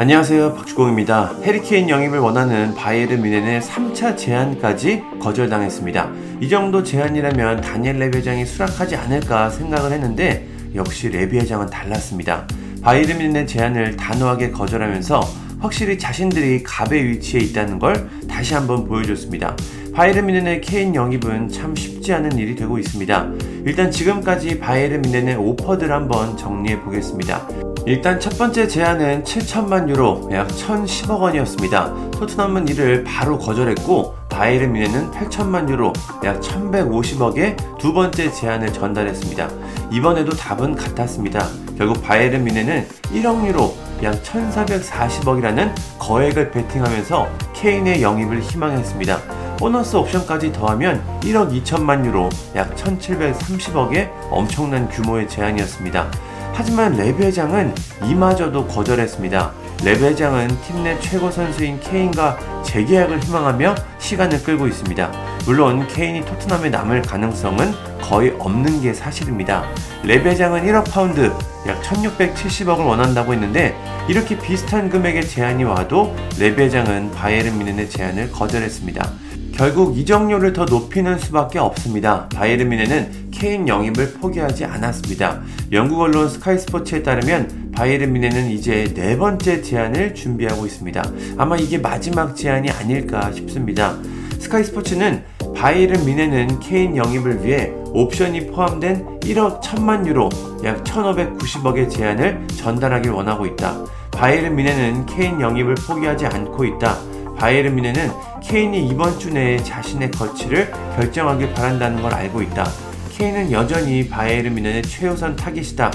안녕하세요 박주공입니다. 해리케인 영입을 원하는 바이에른 뮌헨의 3차 제안까지 거절당했습니다. 이 정도 제안이라면 다니엘 레비 회장이 수락하지 않을까 생각을 했는데 역시 레비 회장은 달랐습니다. 뮌헨의 제안을 단호하게 거절하면서 확실히 자신들이 갑의 위치에 있다는 걸 다시 한번 보여줬습니다. 바이에른 뮌헨의 케인 영입은 참 쉽지 않은 일이 되고 있습니다. 일단 지금까지 바이에른 뮌헨의 오퍼들 한번 정리해 보겠습니다. 일단 첫 번째 제안은 7천만 유로, 약 1,010억 원이었습니다. 토트넘은 이를 바로 거절했고 바이에른 뮌헨은 8천만 유로, 약 1,150억의 두 번째 제안을 전달했습니다. 이번에도 답은 같았습니다. 결국 바이에른 뮌헨은 1억 유로, 약 1,440억이라는 거액을 베팅하면서 케인의 영입을 희망했습니다. 보너스 옵션까지 더하면 1억 2천만 유로, 약 1,730억의 엄청난 규모의 제안이었습니다. 하지만 레비 회장은 이마저도 거절했습니다. 레비 회장은 팀 내 최고 선수인 케인과 재계약을 희망하며 시간을 끌고 있습니다. 물론 케인이 토트넘에 남을 가능성은 거의 없는 게 사실입니다. 레비 회장은 1억 파운드, 약 1670억을 원한다고 했는데 이렇게 비슷한 금액의 제안이 와도 레비 회장은 바이에른 뮌헨의 제안을 거절했습니다. 결국 이적료를 더 높이는 수밖에 없습니다. 바이에른 뮌헨은 케인 영입을 포기하지 않았습니다. 영국 언론 스카이 스포츠에 따르면 바이에른 뮌헨은 이제 네 번째 제안을 준비하고 있습니다. 아마 이게 마지막 제안이 아닐까 싶습니다. 스카이 스포츠는 바이에른 뮌헨은 케인 영입을 위해 옵션이 포함된 1억 1천만 유로, 약 1,590억의 제안을 전달하길 원하고 있다. 바이에른 뮌헨은 케인 영입을 포기하지 않고 있다. 바이에른 뮌헨은 케인이 이번 주 내에 자신의 거취를 결정하길 바란다는 걸 알고 있다. 케인은 여전히 바이에른 미넨의 최우선 타깃이다.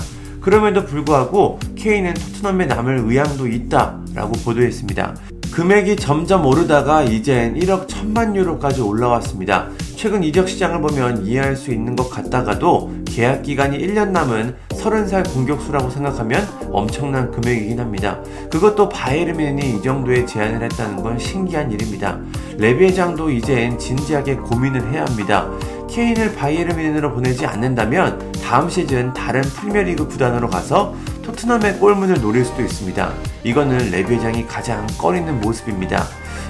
그럼에도 불구하고 케인은 토트넘에 남을 의향도 있다. 라고 보도했습니다. 금액이 점점 오르다가 이젠 1억 1천만 유로까지 올라왔습니다. 최근 이적 시장을 보면 이해할 수 있는 것 같다가도 계약 기간이 1년 남은 30살 공격수라고 생각하면 엄청난 금액이긴 합니다. 그것도 바이에르민이 이 정도의 제안을 했다는 건 신기한 일입니다. 레비 회장도 이젠 진지하게 고민을 해야 합니다. 케인을 바이에른 뮌헨으로 보내지 않는다면 다음 시즌 다른 프리미어리그 구단으로 가서 토트넘의 골문을 노릴 수도 있습니다. 이거는 레비 회장이 가장 꺼리는 모습입니다.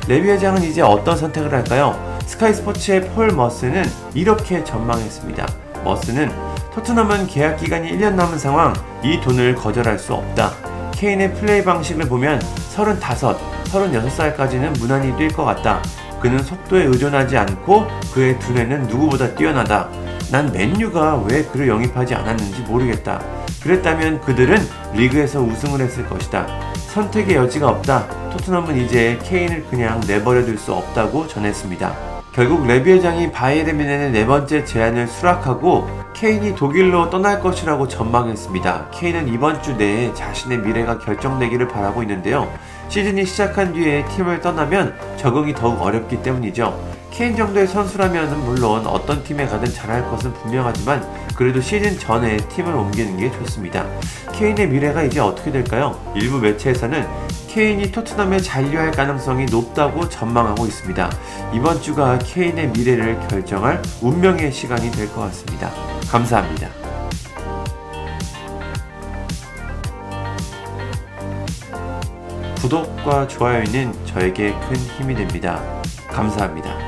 레비 회장은 이제 어떤 선택을 할까요? 스카이 스포츠의 폴 머슨은 이렇게 전망했습니다. 머슨은 토트넘은 계약 기간이 1년 남은 상황, 이 돈을 거절할 수 없다. 케인의 플레이 방식을 보면 35, 36살까지는 무난히 뛸 것 같다. 그는 속도에 의존하지 않고 그의 두뇌는 누구보다 뛰어나다. 난 맨유가 왜 그를 영입하지 않았는지 모르겠다. 그랬다면 그들은 리그에서 우승을 했을 것이다. 선택의 여지가 없다. 토트넘은 이제 케인을 그냥 내버려둘 수 없다고 전했습니다. 결국 레비 회장이 바이에른 뮌헨의 네 번째 제안을 수락하고 케인이 독일로 떠날 것이라고 전망했습니다. 케인은 이번 주 내에 자신의 미래가 결정되기를 바라고 있는데요. 시즌이 시작한 뒤에 팀을 떠나면 적응이 더욱 어렵기 때문이죠. 케인 정도의 선수라면 물론 어떤 팀에 가든 잘할 것은 분명하지만 그래도 시즌 전에 팀을 옮기는 게 좋습니다. 케인의 미래가 이제 어떻게 될까요? 일부 매체에서는 케인이 토트넘에 잔류할 가능성이 높다고 전망하고 있습니다. 이번 주가 케인의 미래를 결정할 운명의 시간이 될 것 같습니다. 감사합니다. 구독과 좋아요는 저에게 큰 힘이 됩니다. 감사합니다.